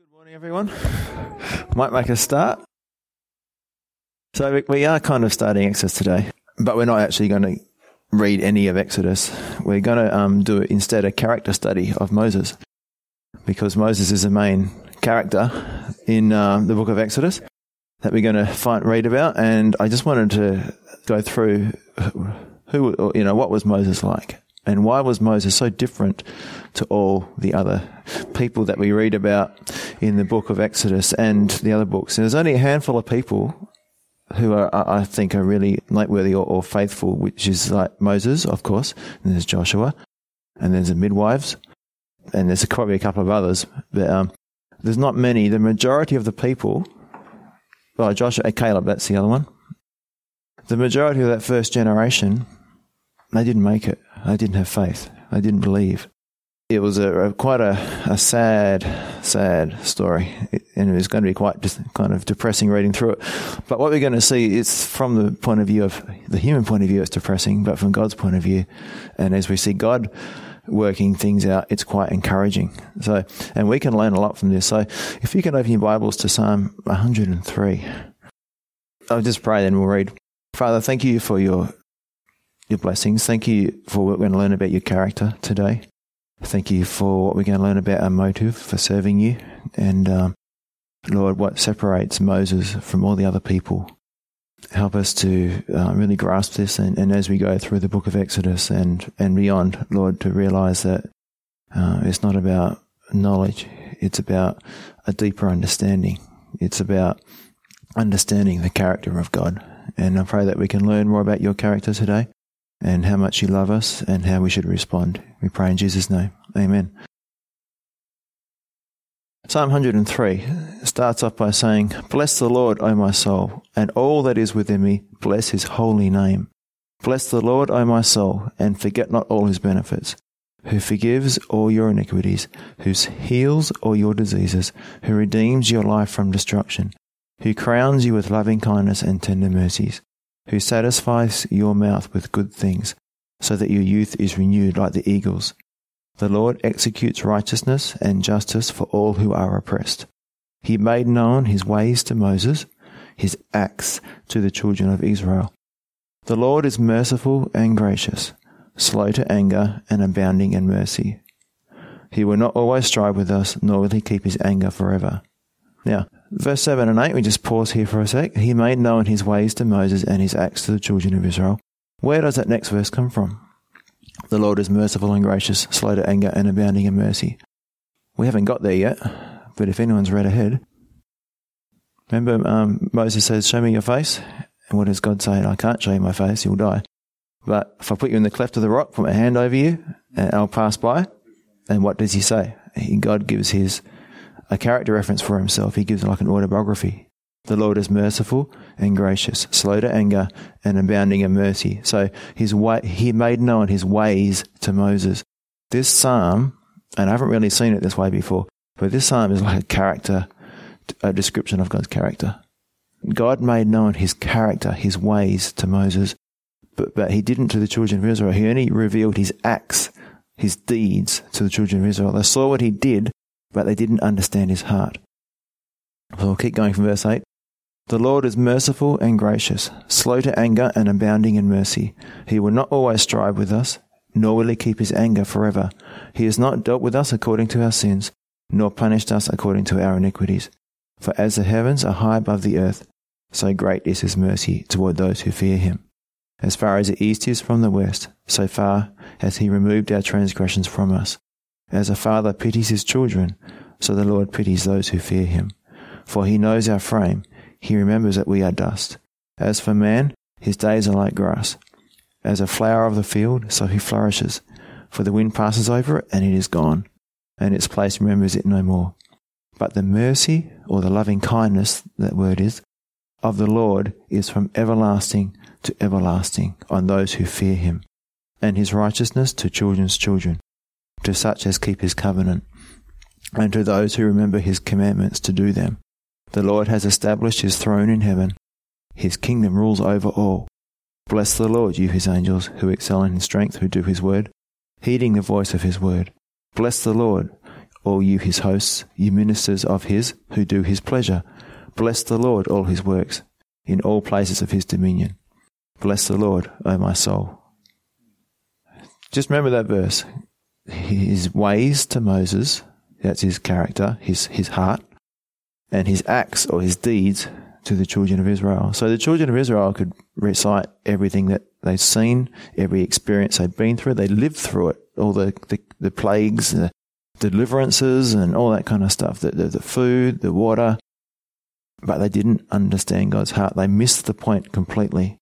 Good morning, everyone. Might make a start. So we- we are kind of starting Exodus today, but we're not actually going to read any of Exodus. We're going to um, do instead a character study of Moses, because Moses is the main character in um, the book of Exodus that we're going to find read about. And I just wanted to go through who, you know, what was Moses like, and why was Moses so different to all the other people that we read about in the book of Exodus and the other books. And there's only a handful of people who are, I think, are really noteworthy or, or faithful, which is like Moses, of course, and there's Joshua, and there's the midwives, and there's probably a couple of others, but um, there's not many. The majority of the people, well, Joshua and Caleb, that's the other one. The majority of that first generation, they didn't make it. They didn't have faith. I didn't believe it was a, a quite a, a, sad, sad story, it, and it was going to be quite just kind of depressing reading through it. But what we're going to see, is from the point of view of the human point of view, it's depressing, but from God's point of view, and as we see God working things out, it's quite encouraging. So, and we can learn a lot from this. So, if you can open your Bibles to Psalm 103, I'll just pray, then we'll read. Father, thank you for your your blessings. Thank you for what we're going to learn about your character today. Thank you for what we're going to learn about our motive for serving you. And um, Lord, what separates Moses from all the other people. Help us to uh, really grasp this and, and, as we go through the book of Exodus and, and beyond, Lord, to realize that uh, it's not about knowledge, it's about a deeper understanding. It's about understanding the character of God. And I pray that we can learn more about your character today and how much you love us and how we should respond. We pray in Jesus' name. Amen. Psalm 103 starts off by saying, Bless the Lord, O my soul, and all that is within me, bless his holy name. Bless the Lord, O my soul, and forget not all his benefits, who forgives all your iniquities, who heals all your diseases, who redeems your life from destruction, who crowns you with loving kindness and tender mercies who satisfies your mouth with good things, so that your youth is renewed like the eagles. The Lord executes righteousness and justice for all who are oppressed. He made known his ways to Moses, his acts to the children of Israel. The Lord is merciful and gracious, slow to anger and abounding in mercy. He will not always strive with us, nor will he keep his anger forever. Now, verse 7 and 8, we just pause here for a sec. He made known his ways to Moses and his acts to the children of Israel. Where does that next verse come from? The Lord is merciful and gracious, slow to anger and abounding in mercy. We haven't got there yet, but if anyone's read ahead, remember um, Moses says, Show me your face. And what does God say? I can't show you my face, you'll die. But if I put you in the cleft of the rock, put my hand over you, and I'll pass by, then what does he say? God gives his a character reference for himself. He gives like an autobiography. The Lord is merciful and gracious, slow to anger and abounding in mercy. So his way, he made known his ways to Moses. This psalm, and I haven't really seen it this way before, but this psalm is like a character, a description of God's character. God made known his character, his ways to Moses, but, but he didn't to the children of Israel. He only revealed his acts, his deeds to the children of Israel. They saw what he did, but they didn't understand his heart. So we'll keep going from verse 8. The Lord is merciful and gracious, slow to anger and abounding in mercy. He will not always strive with us, nor will he keep his anger forever. He has not dealt with us according to our sins, nor punished us according to our iniquities. For as the heavens are high above the earth, so great is his mercy toward those who fear him. As far as the east is from the west, so far has he removed our transgressions from us. As a father pities his children, so the Lord pities those who fear him. For he knows our frame, he remembers that we are dust. As for man, his days are like grass. As a flower of the field, so he flourishes. For the wind passes over it, and it is gone, and its place remembers it no more. But the mercy, or the loving kindness, that word is, of the Lord is from everlasting to everlasting on those who fear him, and his righteousness to children's children to such as keep his covenant, and to those who remember his commandments to do them. The Lord has established his throne in heaven. His kingdom rules over all. Bless the Lord, you his angels, who excel in strength, who do his word, heeding the voice of his word. Bless the Lord, all you his hosts, you ministers of his, who do his pleasure. Bless the Lord, all his works, in all places of his dominion. Bless the Lord, O my soul. Just remember that verse. His ways to Moses, that's his character, his, his heart, and his acts or his deeds to the children of Israel. So the children of Israel could recite everything that they'd seen, every experience they'd been through. They lived through it, all the, the, the plagues, the deliverances, and all that kind of stuff. The, the, the food, the water. But they didn't understand God's heart. They missed the point completely.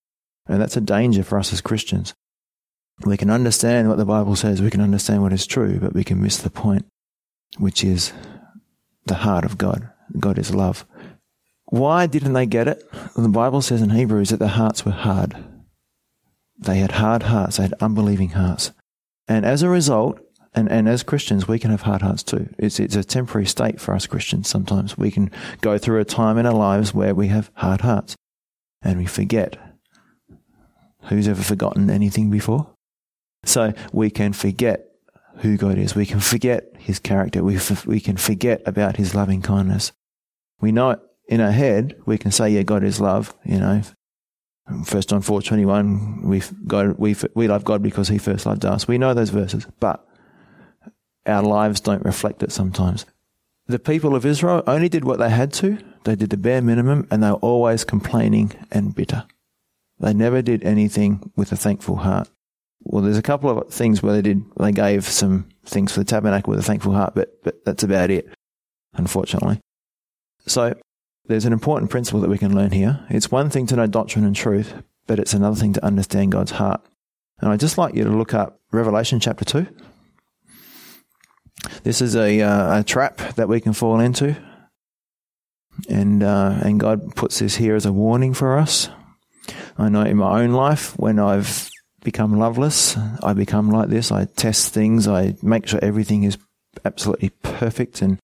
And that's a danger for us as Christians. We can understand what the Bible says, we can understand what is true, but we can miss the point, which is the heart of God. God is love. Why didn't they get it? The Bible says in Hebrews that their hearts were hard. They had hard hearts, they had unbelieving hearts. And as a result, and, and as Christians, we can have hard hearts too. It's, it's a temporary state for us Christians sometimes. We can go through a time in our lives where we have hard hearts and we forget. Who's ever forgotten anything before? So we can forget who God is. We can forget his character. We, f- we can forget about his loving kindness. We know it in our head, we can say, yeah, God is love, you know. First John 4, 21, we God, we, we love God because he first loved us. We know those verses, but our lives don't reflect it sometimes. The people of Israel only did what they had to. They did the bare minimum and they were always complaining and bitter. They never did anything with a thankful heart. Well, there's a couple of things where they did, they gave some things for the tabernacle with a thankful heart, but, but that's about it, unfortunately. So there's an important principle that we can learn here. It's one thing to know doctrine and truth, but it's another thing to understand God's heart. And I'd just like you to look up Revelation chapter 2. This is a, uh, a trap that we can fall into. And, uh, and God puts this here as a warning for us. I know in my own life, when I've become loveless, I become like this. I test things. I make sure everything is absolutely perfect and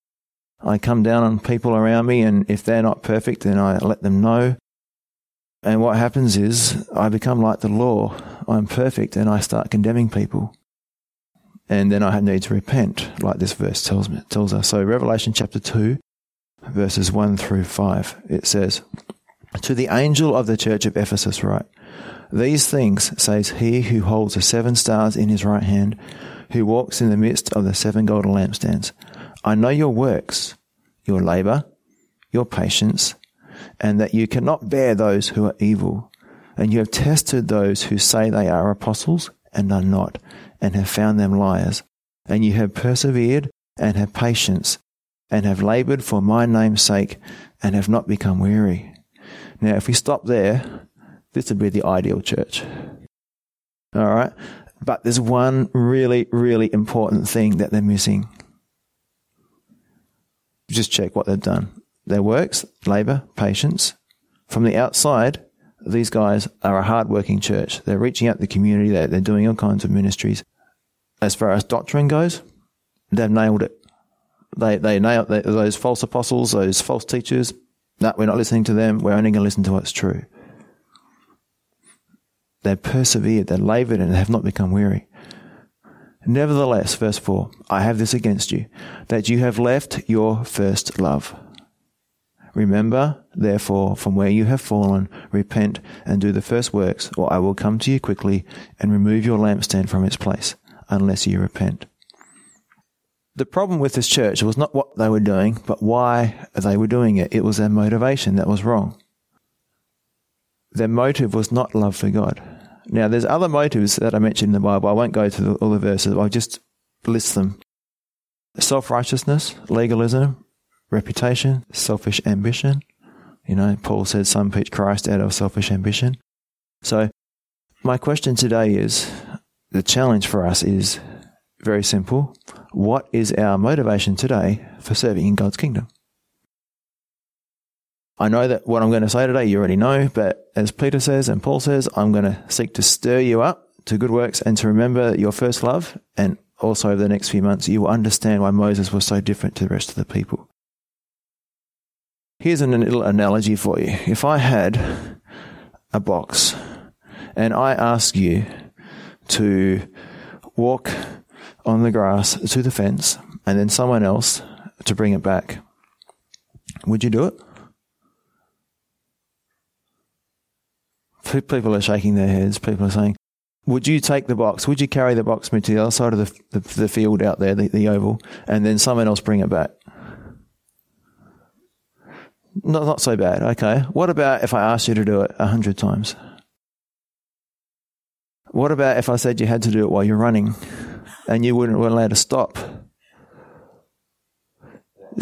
I come down on people around me, and if they're not perfect, then I let them know. And what happens is I become like the law. I'm perfect, and I start condemning people. And then I need to repent, like this verse tells me tells us. So Revelation chapter two, verses one through five, it says, "To the angel of the church of Ephesus write." These things says he who holds the seven stars in his right hand, who walks in the midst of the seven golden lampstands. I know your works, your labor, your patience, and that you cannot bear those who are evil. And you have tested those who say they are apostles and are not, and have found them liars. And you have persevered and have patience, and have labored for my name's sake, and have not become weary. Now, if we stop there, this would be the ideal church. All right. But there's one really, really important thing that they're missing just check what they've done. Their works, labour, patience. From the outside, these guys are a hard-working church. They're reaching out to the community. They're, they're doing all kinds of ministries. As far as doctrine goes, they've nailed it. They they nailed they, those false apostles, those false teachers. No, we're not listening to them. We're only going to listen to what's true. They've persevered, they've laboured, and have not become weary. Nevertheless, verse 4, I have this against you, that you have left your first love. Remember, therefore, from where you have fallen, repent and do the first works, or I will come to you quickly and remove your lampstand from its place, unless you repent. The problem with this church was not what they were doing, but why they were doing it. It was their motivation that was wrong. Their motive was not love for God. Now, there's other motives that I mentioned in the Bible. I won't go through all the verses. I'll just list them. Self-righteousness, legalism, reputation, selfish ambition. You know, Paul said some preach Christ out of selfish ambition. So, my question today is, the challenge for us is very simple. What is our motivation today for serving in God's kingdom? I know that what I'm going to say today you already know, but as Peter says and Paul says, I'm going to seek to stir you up to good works and to remember your first love. And also over the next few months, you will understand why Moses was so different to the rest of the people. Here's a little analogy for you. If I had a box and I ask you to walk on the grass to the fence and then someone else to bring it back, would you do it? People are shaking their heads. People are saying, would you take the box? Would you carry the box to the other side of the, the, the field out there, the, the oval, and then someone else bring it back? Not, not so bad. Okay. What about if I asked you to do it a hundred times? What about if I said you had to do it while you're running and you wouldn't were allowed to stop?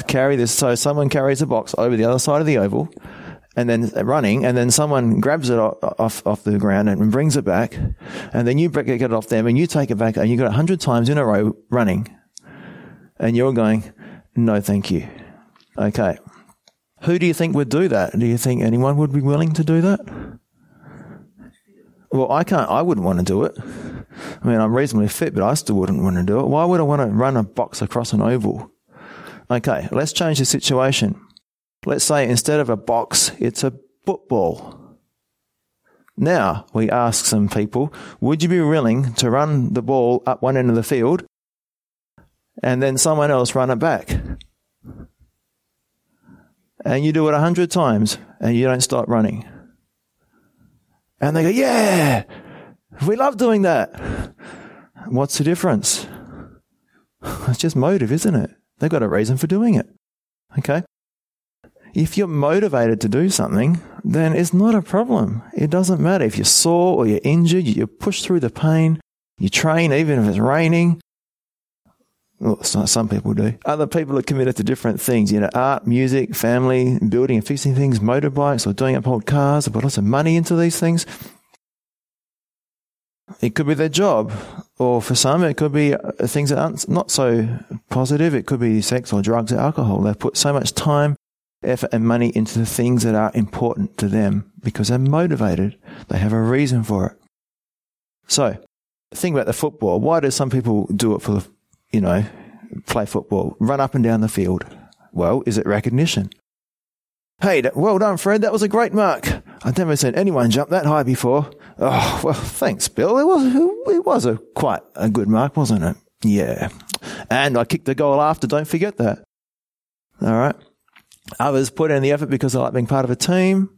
Carry this. So someone carries a box over the other side of the oval and then running, and then someone grabs it off, off the ground and brings it back, and then you get it off them and you take it back and you got a hundred times in a row running, and you're going, no, thank you. Okay. Who do you think would do that? Do you think anyone would be willing to do that? Well, I can't, I wouldn't want to do it. I mean, I'm reasonably fit, but I still wouldn't want to do it. Why would I want to run a box across an oval? Okay, let's change the situation. Let's say instead of a box, it's a football. Now, we ask some people, would you be willing to run the ball up one end of the field and then someone else run it back? And you do it a hundred times and you don't stop running. And they go, yeah, we love doing that. What's the difference? It's just motive, isn't it? They've got a reason for doing it. Okay? If you're motivated to do something, then it's not a problem. It doesn't matter if you're sore or you're injured, you push through the pain, you train even if it's raining. Well, some people do. Other people are committed to different things, you know, art, music, family, building and fixing things, motorbikes, or doing up old cars, or put lots of money into these things. It could be their job, or for some, it could be uh, things that aren't not so positive. It could be sex or drugs or alcohol. They've put so much time effort and money into the things that are important to them because they're motivated. They have a reason for it. So, think about the football. Why do some people do it for, you know, play football, run up and down the field? Well, is it recognition? Hey, well done, Fred. That was a great mark. I've never seen anyone jump that high before. Oh, well, thanks, Bill. It was, it was a quite a good mark, wasn't it? Yeah. And I kicked the goal after. Don't forget that. All right. Others put in the effort because they like being part of a team,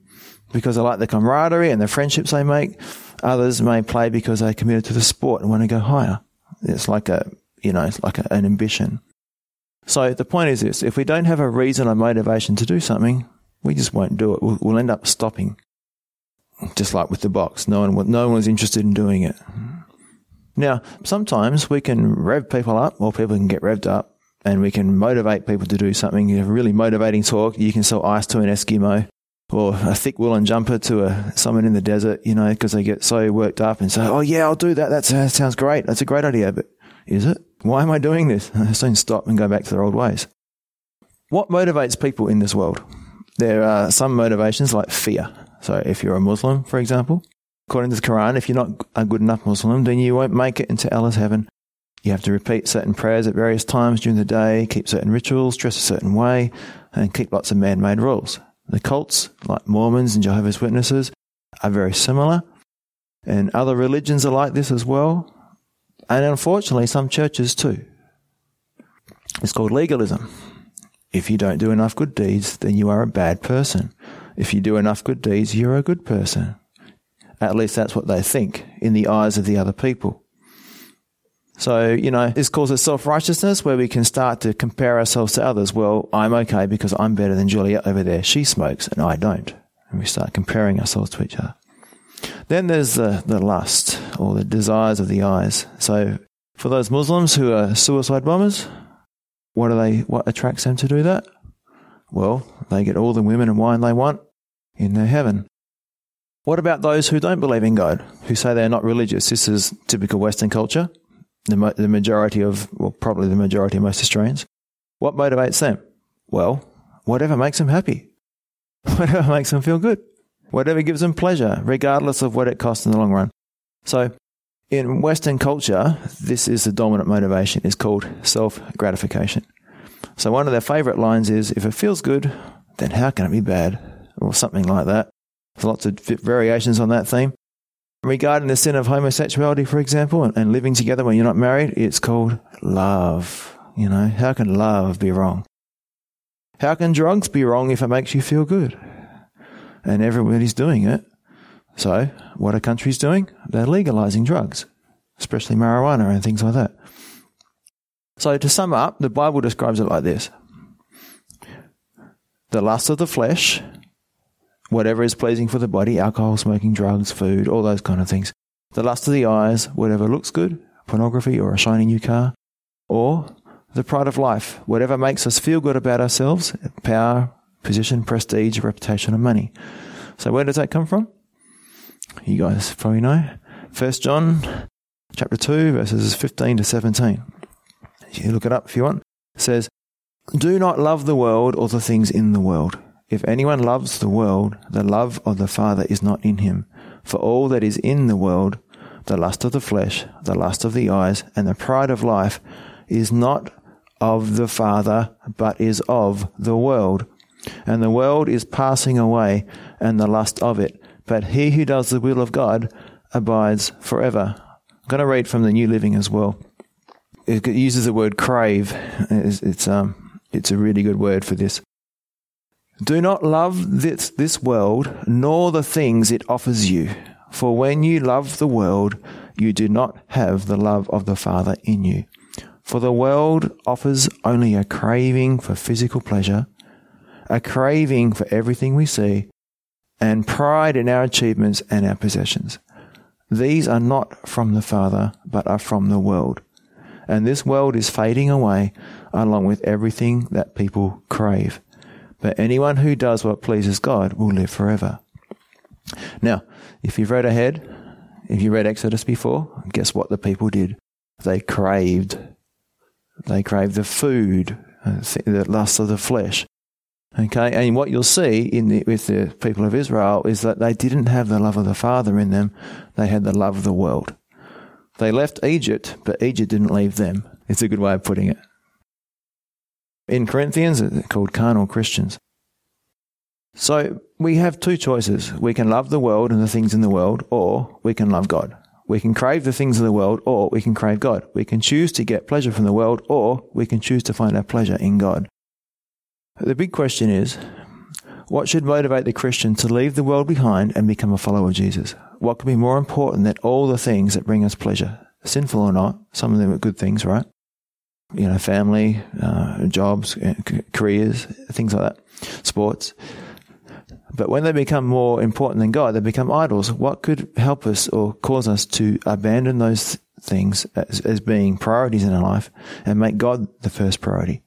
because they like the camaraderie and the friendships they make. Others may play because they're committed to the sport and want to go higher. It's like a, you know, it's like a, an ambition. So the point is this, if we don't have a reason or motivation to do something, we just won't do it. We'll, we'll end up stopping. Just like with the box. No one, no one was interested in doing it. Now, sometimes we can rev people up or people can get revved up and we can motivate people to do something. You have a really motivating talk. You can sell ice to an Eskimo or a thick woolen jumper to a, someone in the desert, you know, because they get so worked up and say, Oh yeah, I'll do that. That's, that sounds great. That's a great idea. But is it? Why am I doing this? I soon stop and go back to their old ways. What motivates people in this world? There are some motivations like fear. So if you're a Muslim, for example, according to the Quran, if you're not a good enough Muslim, then you won't make it into Allah's heaven. You have to repeat certain prayers at various times during the day, keep certain rituals, dress a certain way, and keep lots of man made rules. The cults, like Mormons and Jehovah's Witnesses, are very similar, and other religions are like this as well, and unfortunately, some churches too. It's called legalism. If you don't do enough good deeds, then you are a bad person. If you do enough good deeds, you're a good person. At least that's what they think in the eyes of the other people. So, you know, this causes self righteousness where we can start to compare ourselves to others. Well, I'm okay because I'm better than Juliet over there. She smokes and I don't. And we start comparing ourselves to each other. Then there's the, the lust or the desires of the eyes. So for those Muslims who are suicide bombers, what are they, what attracts them to do that? Well, they get all the women and wine they want in their heaven. What about those who don't believe in God, who say they're not religious? This is typical Western culture the, the majority of, well, probably the majority of most Australians. What motivates them? Well, whatever makes them happy, whatever makes them feel good, whatever gives them pleasure, regardless of what it costs in the long run. So, in Western culture, this is the dominant motivation. It's called self gratification. So, one of their favorite lines is if it feels good, then how can it be bad? Or something like that. There's lots of variations on that theme. Regarding the sin of homosexuality, for example, and living together when you're not married, it's called love? You know, how can love be wrong? How can drugs be wrong if it makes you feel good? And everybody's doing it. So, what are countries doing? They're legalizing drugs, especially marijuana and things like that. So, to sum up, the Bible describes it like this the lust of the flesh, whatever is pleasing for the body, alcohol, smoking, drugs, food, all those kind of things. The lust of the eyes, whatever looks good, pornography or a shiny new car, or the pride of life, whatever makes us feel good about ourselves, power, position, prestige, reputation, and money. So where does that come from? You guys probably know. First John chapter 2, verses 15 to 17. You look it up if you want. It says, do not love the world or the things in the world. If anyone loves the world, the love of the Father is not in him. For all that is in the world, the lust of the flesh, the lust of the eyes, and the pride of life, is not of the Father, but is of the world. And the world is passing away, and the lust of it. But he who does the will of God abides forever. I'm going to read from the New Living as well. It uses the word crave. It's, it's um, it's a really good word for this. Do not love this, this world, nor the things it offers you. For when you love the world, you do not have the love of the Father in you. For the world offers only a craving for physical pleasure, a craving for everything we see, and pride in our achievements and our possessions. These are not from the Father, but are from the world. And this world is fading away along with everything that people crave. But anyone who does what pleases God will live forever. Now, if you've read ahead, if you read Exodus before, guess what the people did? They craved. They craved the food, uh, the lust of the flesh. Okay, and what you'll see in the, with the people of Israel is that they didn't have the love of the Father in them; they had the love of the world. They left Egypt, but Egypt didn't leave them. It's a good way of putting it. In Corinthians, called carnal Christians. So we have two choices. We can love the world and the things in the world, or we can love God. We can crave the things of the world, or we can crave God. We can choose to get pleasure from the world, or we can choose to find our pleasure in God. The big question is, what should motivate the Christian to leave the world behind and become a follower of Jesus? What could be more important than all the things that bring us pleasure? Sinful or not, some of them are good things, right? You know, family, uh, jobs, uh, careers, things like that, sports. But when they become more important than God, they become idols. What could help us or cause us to abandon those things as, as being priorities in our life and make God the first priority?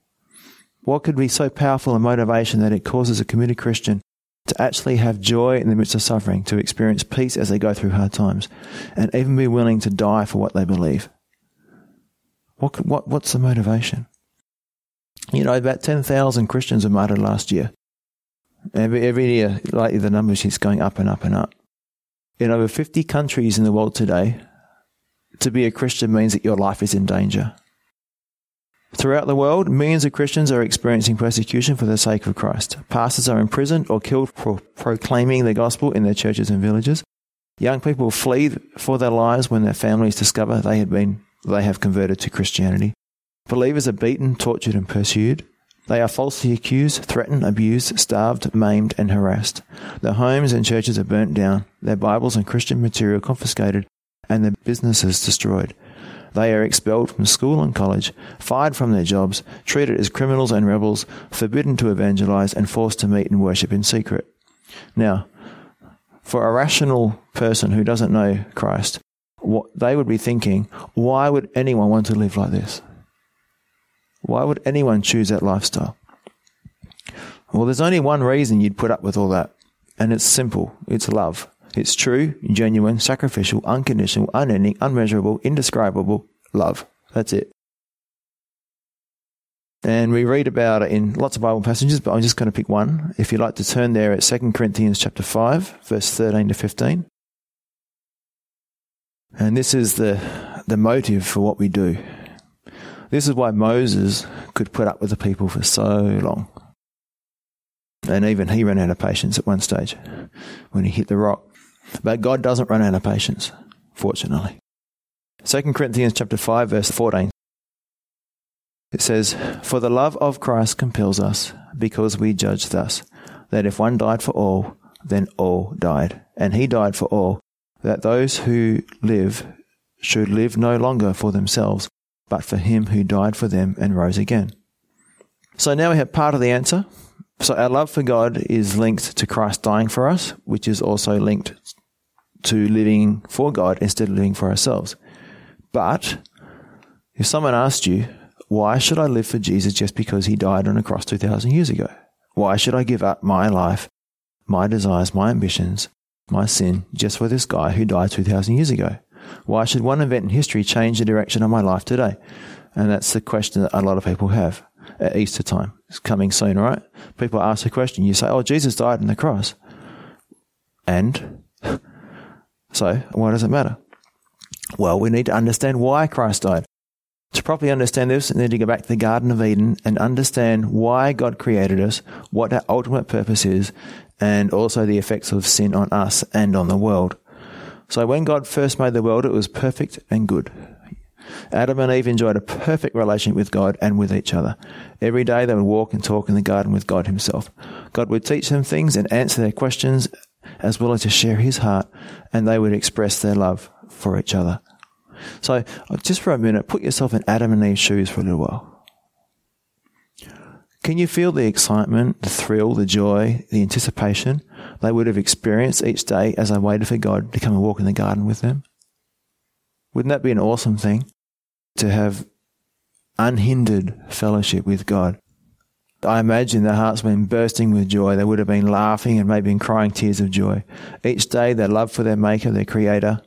What could be so powerful a motivation that it causes a committed Christian to actually have joy in the midst of suffering, to experience peace as they go through hard times, and even be willing to die for what they believe? What, what, what's the motivation? You know, about 10,000 Christians were martyred last year. Every, every year, lately, the numbers is going up and up and up. In over 50 countries in the world today, to be a Christian means that your life is in danger. Throughout the world, millions of Christians are experiencing persecution for the sake of Christ. Pastors are imprisoned or killed for proclaiming the gospel in their churches and villages. Young people flee for their lives when their families discover they had been they have converted to Christianity. Believers are beaten, tortured, and pursued. They are falsely accused, threatened, abused, starved, maimed, and harassed. Their homes and churches are burnt down, their Bibles and Christian material confiscated, and their businesses destroyed. They are expelled from school and college, fired from their jobs, treated as criminals and rebels, forbidden to evangelize, and forced to meet and worship in secret. Now, for a rational person who doesn't know Christ, what they would be thinking, why would anyone want to live like this? Why would anyone choose that lifestyle? Well, there's only one reason you'd put up with all that, and it's simple it's love. It's true, genuine, sacrificial, unconditional, unending, unmeasurable, indescribable love. That's it. And we read about it in lots of Bible passages, but I'm just going to pick one. If you'd like to turn there at 2 Corinthians chapter 5, verse 13 to 15. And this is the, the motive for what we do. This is why Moses could put up with the people for so long. And even he ran out of patience at one stage when he hit the rock. But God doesn't run out of patience, fortunately. 2 Corinthians chapter 5 verse 14 It says, For the love of Christ compels us, because we judge thus, that if one died for all, then all died. And he died for all, that those who live should live no longer for themselves, but for him who died for them and rose again. So now we have part of the answer. So our love for God is linked to Christ dying for us, which is also linked to living for God instead of living for ourselves. But if someone asked you, why should I live for Jesus just because he died on a cross 2,000 years ago? Why should I give up my life, my desires, my ambitions, my sin just for this guy who died 2,000 years ago? Why should one event in history change the direction of my life today? And that's the question that a lot of people have at Easter time. It's coming soon, right? People ask the question. You say, oh, Jesus died on the cross. And so why does it matter? Well, we need to understand why Christ died. To properly understand this, we need to go back to the Garden of Eden and understand why God created us, what our ultimate purpose is, and also the effects of sin on us and on the world. So when God first made the world, it was perfect and good. Adam and Eve enjoyed a perfect relationship with God and with each other. Every day they would walk and talk in the garden with God Himself. God would teach them things and answer their questions, as well as to share His heart, and they would express their love for each other. So, uh, just for a minute, put yourself in Adam and Eve's shoes for a little while. Can you feel the excitement, the thrill, the joy, the anticipation they would have experienced each day as they waited for God to come and walk in the garden with them? Wouldn't that be an awesome thing? To have unhindered fellowship with God. I imagine their hearts been bursting with joy. They would have been laughing and maybe crying tears of joy. Each day, their love for their Maker, their Creator,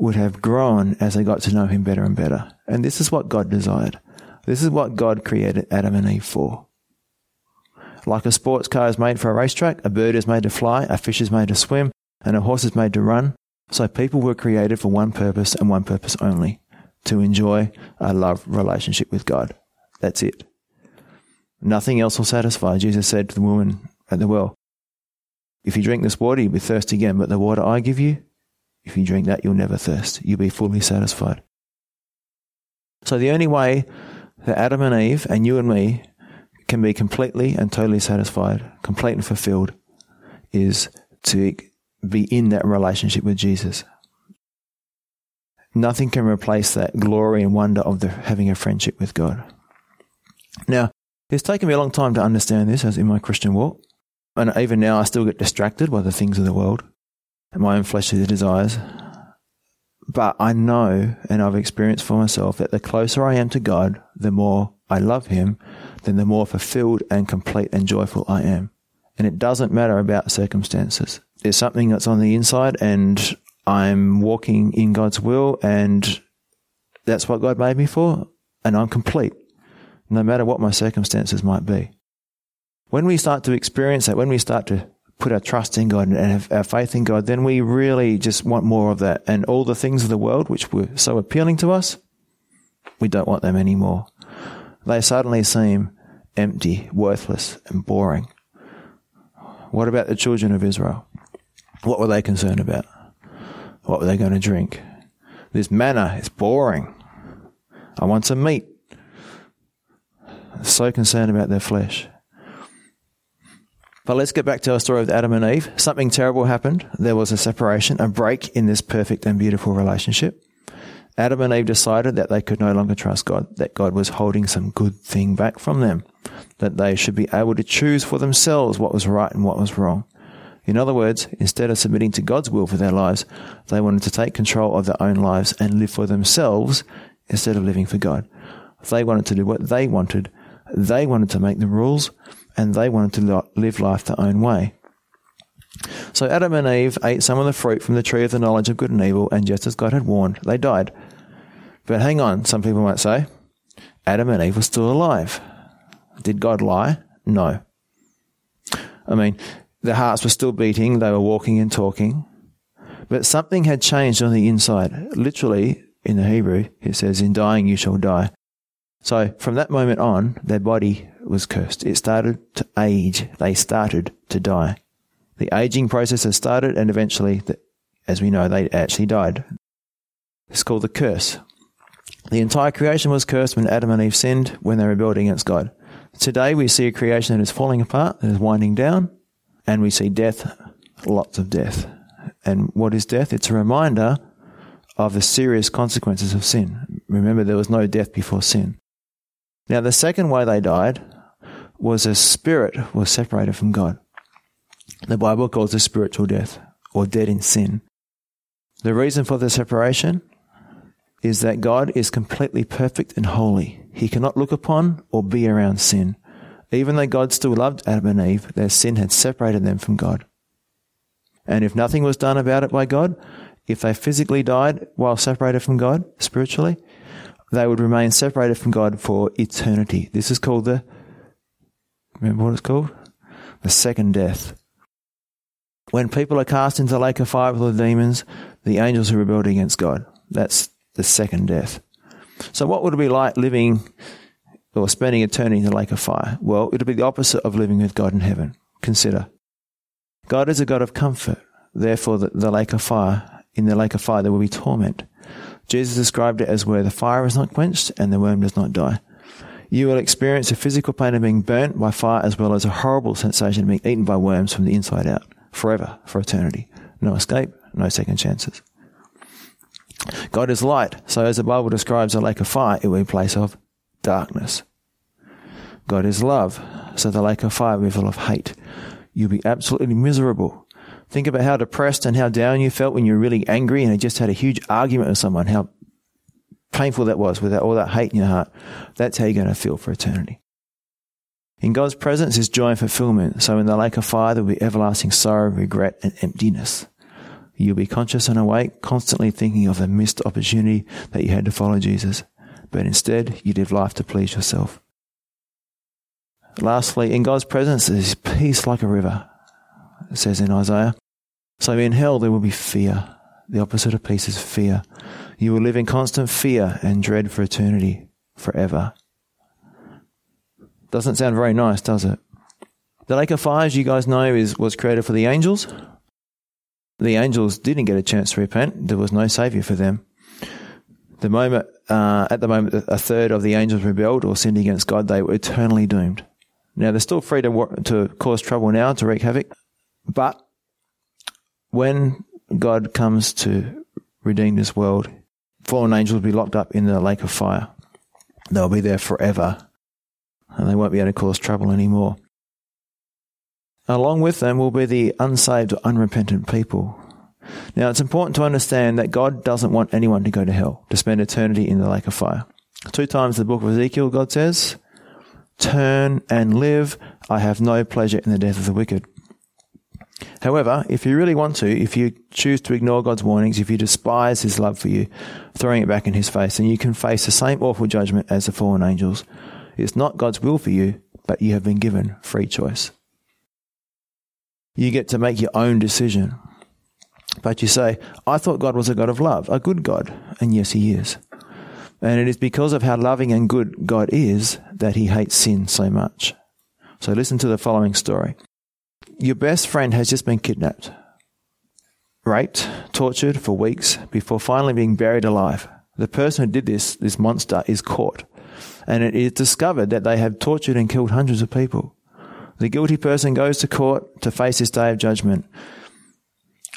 would have grown as they got to know Him better and better. And this is what God desired. This is what God created Adam and Eve for. Like a sports car is made for a racetrack, a bird is made to fly, a fish is made to swim, and a horse is made to run. So people were created for one purpose and one purpose only to enjoy a love relationship with God. That's it. Nothing else will satisfy. Jesus said to the woman at the well, If you drink this water, you'll be thirsty again, but the water I give you, if you drink that, you'll never thirst. You'll be fully satisfied. So the only way that Adam and Eve and you and me can be completely and totally satisfied, complete and fulfilled, is to be in that relationship with Jesus. Nothing can replace that glory and wonder of the, having a friendship with God. Now, it's taken me a long time to understand this as in my Christian walk. And even now, I still get distracted by the things of the world and my own fleshly desires. But I know and I've experienced for myself that the closer I am to God, the more I love Him, then the more fulfilled and complete and joyful I am. And it doesn't matter about circumstances. There's something that's on the inside and I'm walking in God's will and that's what God made me for. And I'm complete, no matter what my circumstances might be. When we start to experience that, when we start to put our trust in God and have our faith in God, then we really just want more of that. And all the things of the world which were so appealing to us, we don't want them anymore. They suddenly seem empty, worthless, and boring. What about the children of Israel? What were they concerned about? What were they going to drink? This manna is boring. I want some meat. So concerned about their flesh. But let's get back to our story with Adam and Eve. Something terrible happened. There was a separation, a break in this perfect and beautiful relationship. Adam and Eve decided that they could no longer trust God, that God was holding some good thing back from them, that they should be able to choose for themselves what was right and what was wrong. In other words, instead of submitting to God's will for their lives, they wanted to take control of their own lives and live for themselves instead of living for God. They wanted to do what they wanted. They wanted to make the rules and they wanted to live life their own way. So Adam and Eve ate some of the fruit from the tree of the knowledge of good and evil, and just as God had warned, they died. But hang on, some people might say, Adam and Eve were still alive. Did God lie? No. I mean, their hearts were still beating, they were walking and talking, but something had changed on the inside. Literally, in the Hebrew, it says, In dying you shall die. So from that moment on, their body was cursed. It started to age. They started to die. The aging process has started, and eventually, as we know, they actually died. It's called the curse. The entire creation was cursed when Adam and Eve sinned when they rebelled against God. Today we see a creation that is falling apart, that is winding down, and we see death, lots of death. And what is death? It's a reminder of the serious consequences of sin. Remember, there was no death before sin. Now, the second way they died was a spirit was separated from God. The Bible calls this spiritual death or dead in sin. The reason for the separation is that God is completely perfect and holy. He cannot look upon or be around sin. Even though God still loved Adam and Eve, their sin had separated them from God. And if nothing was done about it by God, if they physically died while separated from God spiritually, they would remain separated from God for eternity. This is called the, remember what it's called? The second death. When people are cast into the lake of fire with the demons, the angels who rebelled against God. That's the second death. So, what would it be like living or spending eternity in the lake of fire? Well, it would be the opposite of living with God in heaven. Consider. God is a God of comfort. Therefore, the, the lake of fire, in the lake of fire, there will be torment. Jesus described it as where the fire is not quenched and the worm does not die. You will experience the physical pain of being burnt by fire as well as a horrible sensation of being eaten by worms from the inside out, forever, for eternity. No escape, no second chances. God is light, so as the Bible describes a lake of fire, it will be a place of darkness. God is love, so the lake of fire will be full of hate. You'll be absolutely miserable. Think about how depressed and how down you felt when you were really angry and had just had a huge argument with someone, how painful that was with all that hate in your heart. That's how you're going to feel for eternity. In God's presence is joy and fulfillment. So in the lake of fire, there will be everlasting sorrow, regret, and emptiness. You'll be conscious and awake, constantly thinking of the missed opportunity that you had to follow Jesus, but instead you live life to please yourself. Lastly, in God's presence is peace like a river, it says in Isaiah. So in hell there will be fear. The opposite of peace is fear. You will live in constant fear and dread for eternity, forever. Doesn't sound very nice, does it? The lake of fire, as you guys know, is was created for the angels the angels didn't get a chance to repent. There was no savior for them. The moment, uh, at the moment, a third of the angels rebelled or sinned against God, they were eternally doomed. Now they're still free to to cause trouble now to wreak havoc, but when God comes to redeem this world, fallen angels will be locked up in the lake of fire. They'll be there forever, and they won't be able to cause trouble anymore. Along with them will be the unsaved unrepentant people. Now, it's important to understand that God doesn't want anyone to go to hell, to spend eternity in the lake of fire. Two times in the book of Ezekiel, God says, Turn and live. I have no pleasure in the death of the wicked. However, if you really want to, if you choose to ignore God's warnings, if you despise His love for you, throwing it back in His face, then you can face the same awful judgment as the fallen angels. It's not God's will for you, but you have been given free choice. You get to make your own decision. But you say, I thought God was a God of love, a good God. And yes, He is. And it is because of how loving and good God is that He hates sin so much. So listen to the following story. Your best friend has just been kidnapped, raped, tortured for weeks before finally being buried alive. The person who did this, this monster, is caught. And it is discovered that they have tortured and killed hundreds of people. The guilty person goes to court to face this day of judgment.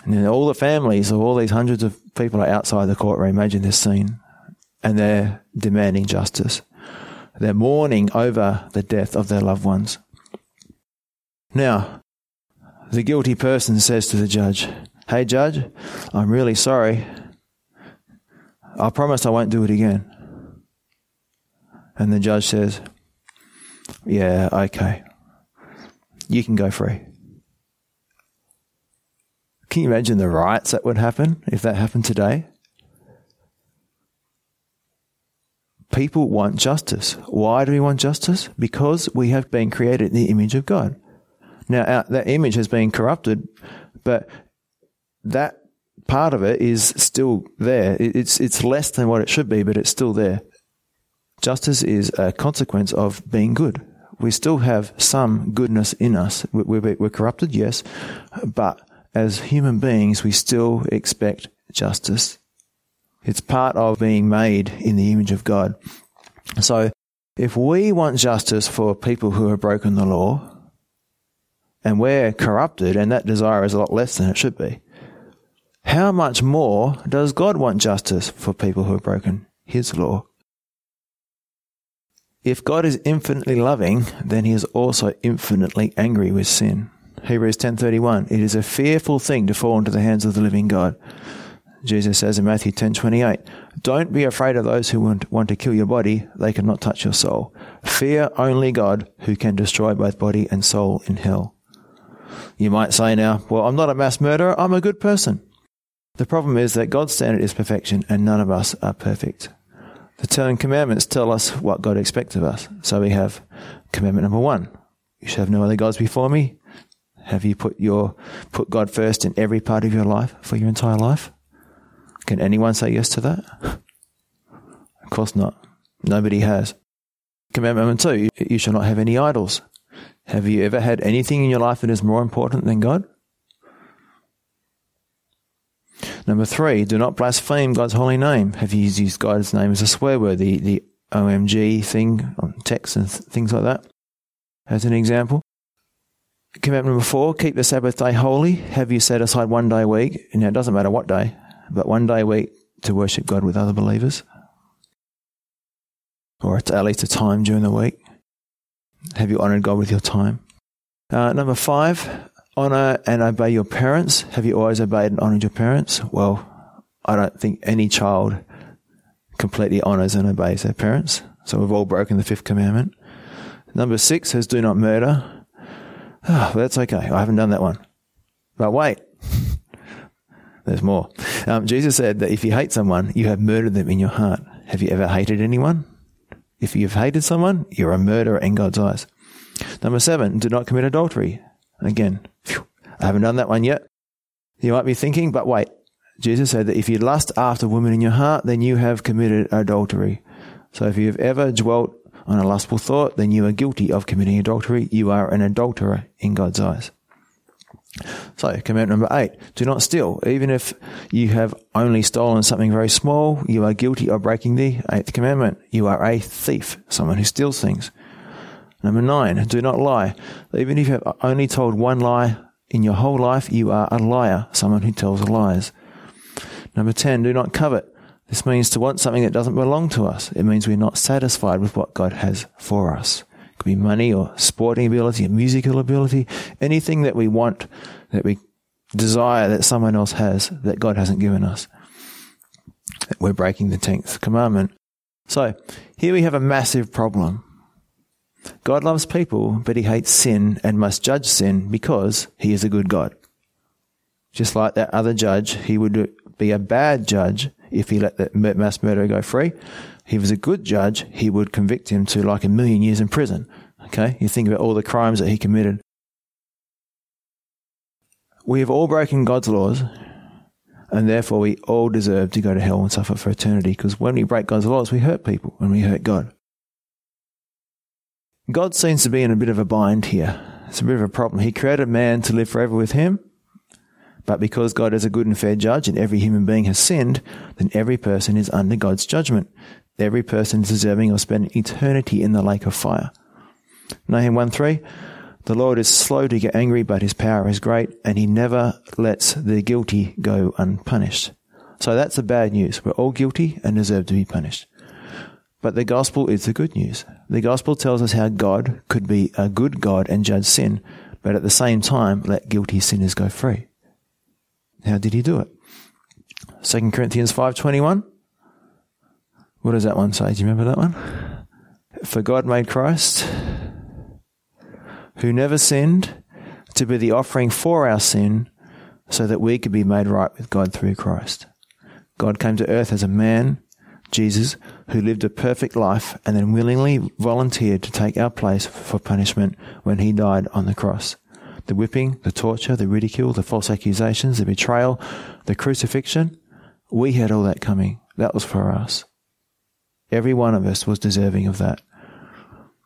And all the families of all these hundreds of people are outside the courtroom. Imagine this scene. And they're demanding justice. They're mourning over the death of their loved ones. Now, the guilty person says to the judge, Hey, judge, I'm really sorry. I promise I won't do it again. And the judge says, Yeah, okay you can go free. Can you imagine the riots that would happen if that happened today? People want justice. Why do we want justice? Because we have been created in the image of God. Now, our, that image has been corrupted, but that part of it is still there. It's, it's less than what it should be, but it's still there. Justice is a consequence of being good we still have some goodness in us. We're, we're corrupted, yes, but as human beings, we still expect justice. It's part of being made in the image of God. So if we want justice for people who have broken the law, and we're corrupted, and that desire is a lot less than it should be, how much more does God want justice for people who have broken His law? If God is infinitely loving, then He is also infinitely angry with sin. Hebrews 10:31 It is a fearful thing to fall into the hands of the living God. Jesus says in Matthew 10:28, "Don't be afraid of those who want, want to kill your body; they cannot touch your soul. Fear only God, who can destroy both body and soul in hell." You might say now, "Well, I'm not a mass murderer; I'm a good person." The problem is that God's standard is perfection, and none of us are perfect. The Ten Commandments tell us what God expects of us. So we have commandment number one: You shall have no other gods before me. Have you put your put God first in every part of your life for your entire life? Can anyone say yes to that? Of course not. Nobody has. Commandment number two: You shall not have any idols. Have you ever had anything in your life that is more important than God? Number three, do not blaspheme God's holy name. Have you used God's name as a swear word, the, the OMG thing on text and th- things like that? As an example. Commandment number four, keep the Sabbath day holy. Have you set aside one day a week? Now, it doesn't matter what day, but one day a week to worship God with other believers? Or at least a time during the week? Have you honored God with your time? Uh, number five, honor and obey your parents. Have you always obeyed and honored your parents? Well, I don't think any child completely honors and obeys their parents. So we've all broken the fifth commandment. Number six says, do not murder. Oh, that's okay. I haven't done that one. But wait, there's more. Um, Jesus said that if you hate someone, you have murdered them in your heart. Have you ever hated anyone? If you've hated someone, you're a murderer in God's eyes. Number seven, do not commit adultery. Again, phew, I haven't done that one yet. You might be thinking, but wait. Jesus said that if you lust after women in your heart, then you have committed adultery. So if you've ever dwelt on a lustful thought, then you are guilty of committing adultery. You are an adulterer in God's eyes. So, commandment number eight, do not steal. Even if you have only stolen something very small, you are guilty of breaking the eighth commandment. You are a thief, someone who steals things. Number nine, do not lie. Even if you have only told one lie in your whole life, you are a liar, someone who tells lies. Number 10, do not covet. This means to want something that doesn't belong to us. It means we're not satisfied with what God has for us. It could be money or sporting ability, or musical ability, anything that we want, that we desire that someone else has that God hasn't given us. We're breaking the 10th commandment. So here we have a massive problem. God loves people, but he hates sin and must judge sin because he is a good God. Just like that other judge, he would be a bad judge if he let that mass murderer go free. He was a good judge, he would convict him to like a million years in prison. Okay? You think about all the crimes that he committed. We have all broken God's laws, and therefore we all deserve to go to hell and suffer for eternity because when we break God's laws, we hurt people and we hurt God. God seems to be in a bit of a bind here. It's a bit of a problem. He created man to live forever with him, but because God is a good and fair judge and every human being has sinned, then every person is under God's judgment. Every person is deserving of spending eternity in the lake of fire. Nahum 1 3 The Lord is slow to get angry, but his power is great, and he never lets the guilty go unpunished. So that's the bad news. We're all guilty and deserve to be punished. But the gospel is the good news. The gospel tells us how God could be a good God and judge sin, but at the same time let guilty sinners go free. How did he do it? 2 Corinthians 5.21. What does that one say? Do you remember that one? For God made Christ, who never sinned, to be the offering for our sin, so that we could be made right with God through Christ. God came to earth as a man Jesus, who lived a perfect life and then willingly volunteered to take our place for punishment when he died on the cross. The whipping, the torture, the ridicule, the false accusations, the betrayal, the crucifixion, we had all that coming. That was for us. Every one of us was deserving of that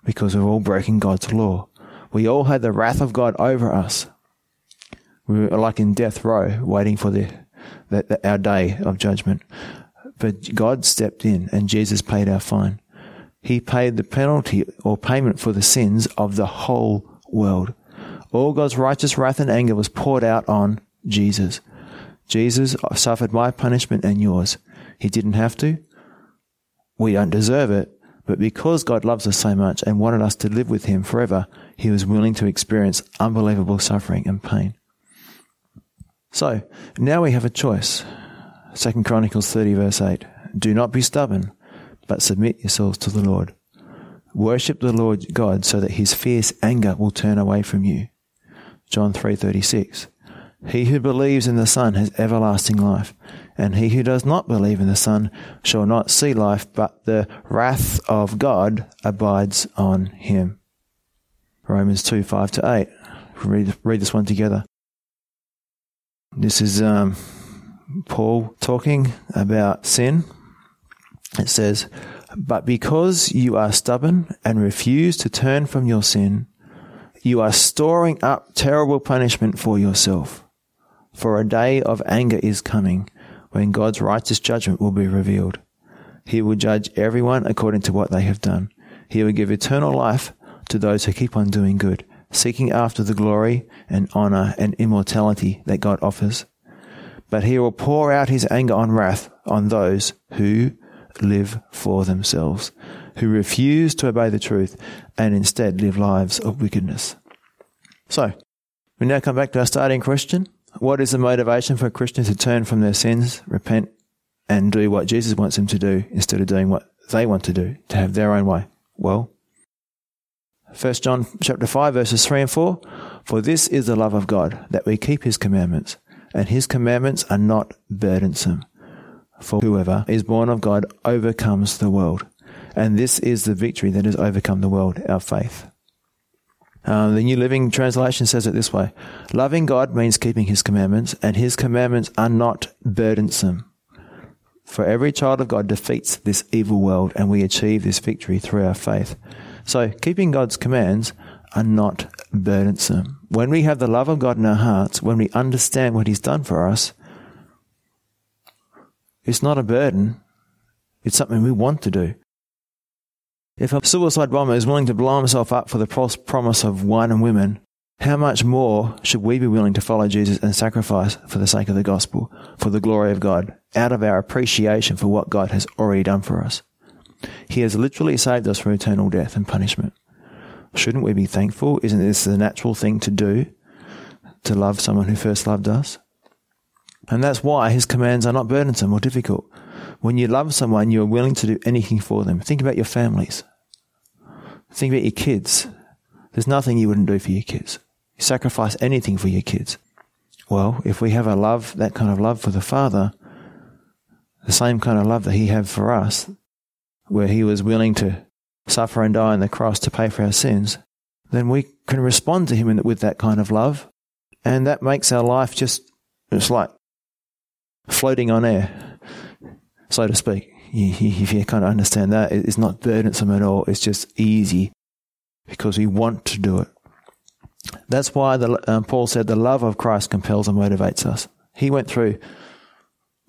because we're all breaking God's law. We all had the wrath of God over us. We were like in death row, waiting for the, the, the our day of judgment. but God stepped in and Jesus paid our fine. He paid the penalty or payment for the sins of the whole world. All God's righteous wrath and anger was poured out on Jesus. Jesus suffered my punishment and yours. He didn't have to. We don't deserve it, but because God loves us so much and wanted us to live with Him forever, He was willing to experience unbelievable suffering and pain. So, now we have a choice. 2 Chronicles 30 verse 8. Do not be stubborn, but submit yourselves to the Lord. Worship the Lord God so that his fierce anger will turn away from you. John 3:36. He who believes in the Son has everlasting life, and he who does not believe in the Son shall not see life, but the wrath of God abides on him. Romans 2 5 to 8. Read, read this one together. This is um, Paul talking about sin. It says, But because you are stubborn and refuse to turn from your sin, you are storing up terrible punishment for yourself. For a day of anger is coming when God's righteous judgment will be revealed. He will judge everyone according to what they have done. He will give eternal life to those who keep on doing good, seeking after the glory and honor and immortality that God offers. But he will pour out his anger on wrath on those who live for themselves, who refuse to obey the truth and instead live lives of wickedness. So, we now come back to our starting question. What is the motivation for Christians to turn from their sins, repent, and do what Jesus wants them to do instead of doing what they want to do, to have their own way? Well, 1 John chapter 5 verses 3 and 4, For this is the love of God, that we keep his commandments, and his commandments are not burdensome. For whoever is born of God overcomes the world. And this is the victory that has overcome the world, our faith. Um, the New Living Translation says it this way Loving God means keeping His commandments, and His commandments are not burdensome. For every child of God defeats this evil world, and we achieve this victory through our faith. So, keeping God's commands are not burdensome. When we have the love of God in our hearts, when we understand what He's done for us, it's not a burden. It's something we want to do. If a suicide bomber is willing to blow himself up for the promise of wine and women, how much more should we be willing to follow Jesus and sacrifice for the sake of the gospel, for the glory of God, out of our appreciation for what God has already done for us? He has literally saved us from eternal death and punishment. Shouldn't we be thankful? Isn't this the natural thing to do? To love someone who first loved us? And that's why his commands are not burdensome or difficult. When you love someone, you are willing to do anything for them. Think about your families. Think about your kids. There's nothing you wouldn't do for your kids. You sacrifice anything for your kids. Well, if we have a love, that kind of love for the Father, the same kind of love that He had for us, where He was willing to suffer and die on the cross to pay for our sins, then we can respond to Him with that kind of love. And that makes our life just, it's like floating on air, so to speak. If you kind of understand that, it's not burdensome at all. It's just easy because we want to do it. That's why the, um, Paul said the love of Christ compels and motivates us. He went through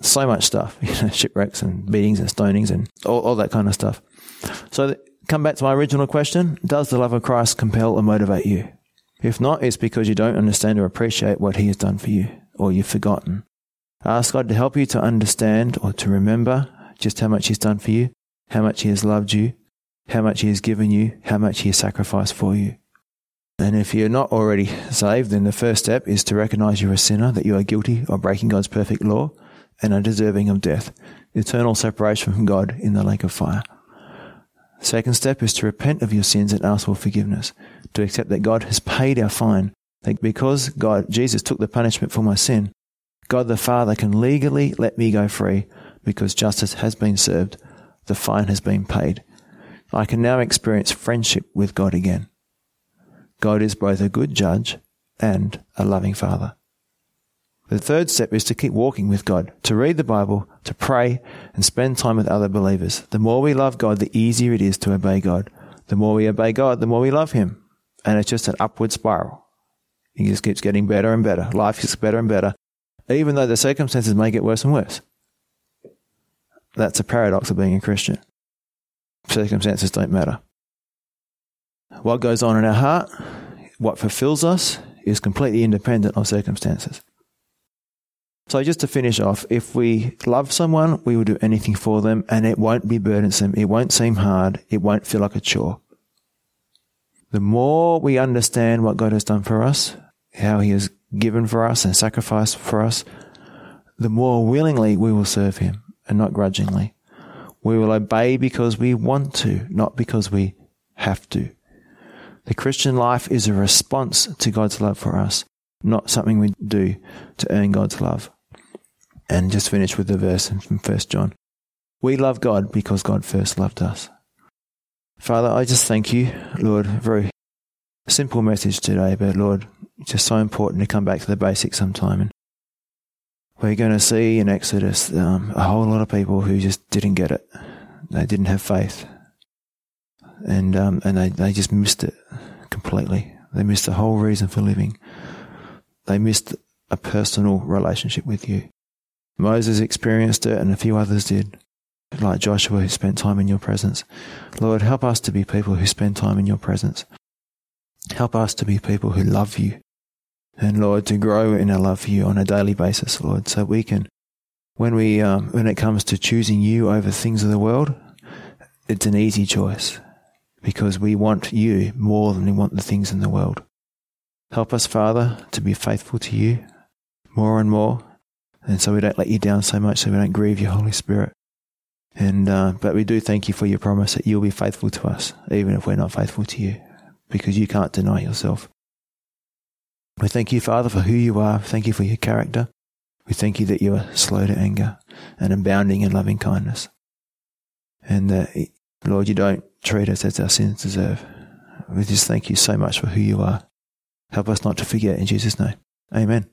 so much stuff, you know, shipwrecks and beatings and stonings and all, all that kind of stuff. So, come back to my original question Does the love of Christ compel or motivate you? If not, it's because you don't understand or appreciate what He has done for you, or you've forgotten. Ask God to help you to understand or to remember just how much He's done for you, how much He has loved you, how much He has given you, how much He has sacrificed for you. And if you're not already saved, then the first step is to recognize you're a sinner, that you are guilty of breaking God's perfect law and are deserving of death, eternal separation from God in the lake of fire. Second step is to repent of your sins and ask for forgiveness, to accept that God has paid our fine, that because God, Jesus took the punishment for my sin, God the Father can legally let me go free because justice has been served, the fine has been paid. I can now experience friendship with God again. God is both a good judge and a loving Father. The third step is to keep walking with God, to read the Bible, to pray, and spend time with other believers. The more we love God, the easier it is to obey God. The more we obey God, the more we love Him. And it's just an upward spiral. It just keeps getting better and better. Life gets better and better, even though the circumstances may get worse and worse. That's a paradox of being a Christian. Circumstances don't matter. What goes on in our heart, what fulfills us, is completely independent of circumstances. So, just to finish off, if we love someone, we will do anything for them, and it won't be burdensome. It won't seem hard. It won't feel like a chore. The more we understand what God has done for us, how He has given for us and sacrificed for us, the more willingly we will serve Him and not grudgingly. We will obey because we want to, not because we have to. The Christian life is a response to God's love for us, not something we do to earn God's love. And just finish with the verse from 1 John. We love God because God first loved us. Father, I just thank you, Lord, very simple message today, but Lord, it's just so important to come back to the basics sometime. And we're going to see in Exodus um, a whole lot of people who just didn't get it. They didn't have faith. And, um, and they, they just missed it completely. They missed the whole reason for living. They missed a personal relationship with you. Moses experienced it and a few others did, like Joshua who spent time in your presence. Lord, help us to be people who spend time in your presence. Help us to be people who love you. And Lord, to grow in our love for you on a daily basis, Lord, so we can, when we, um, when it comes to choosing you over things of the world, it's an easy choice because we want you more than we want the things in the world. Help us, Father, to be faithful to you more and more and so we don't let you down so much so we don't grieve your Holy Spirit. And, uh, but we do thank you for your promise that you'll be faithful to us, even if we're not faithful to you, because you can't deny yourself. We thank you, Father, for who you are. Thank you for your character. We thank you that you are slow to anger and abounding in loving kindness. And that, Lord, you don't treat us as our sins deserve. We just thank you so much for who you are. Help us not to forget in Jesus' name. Amen.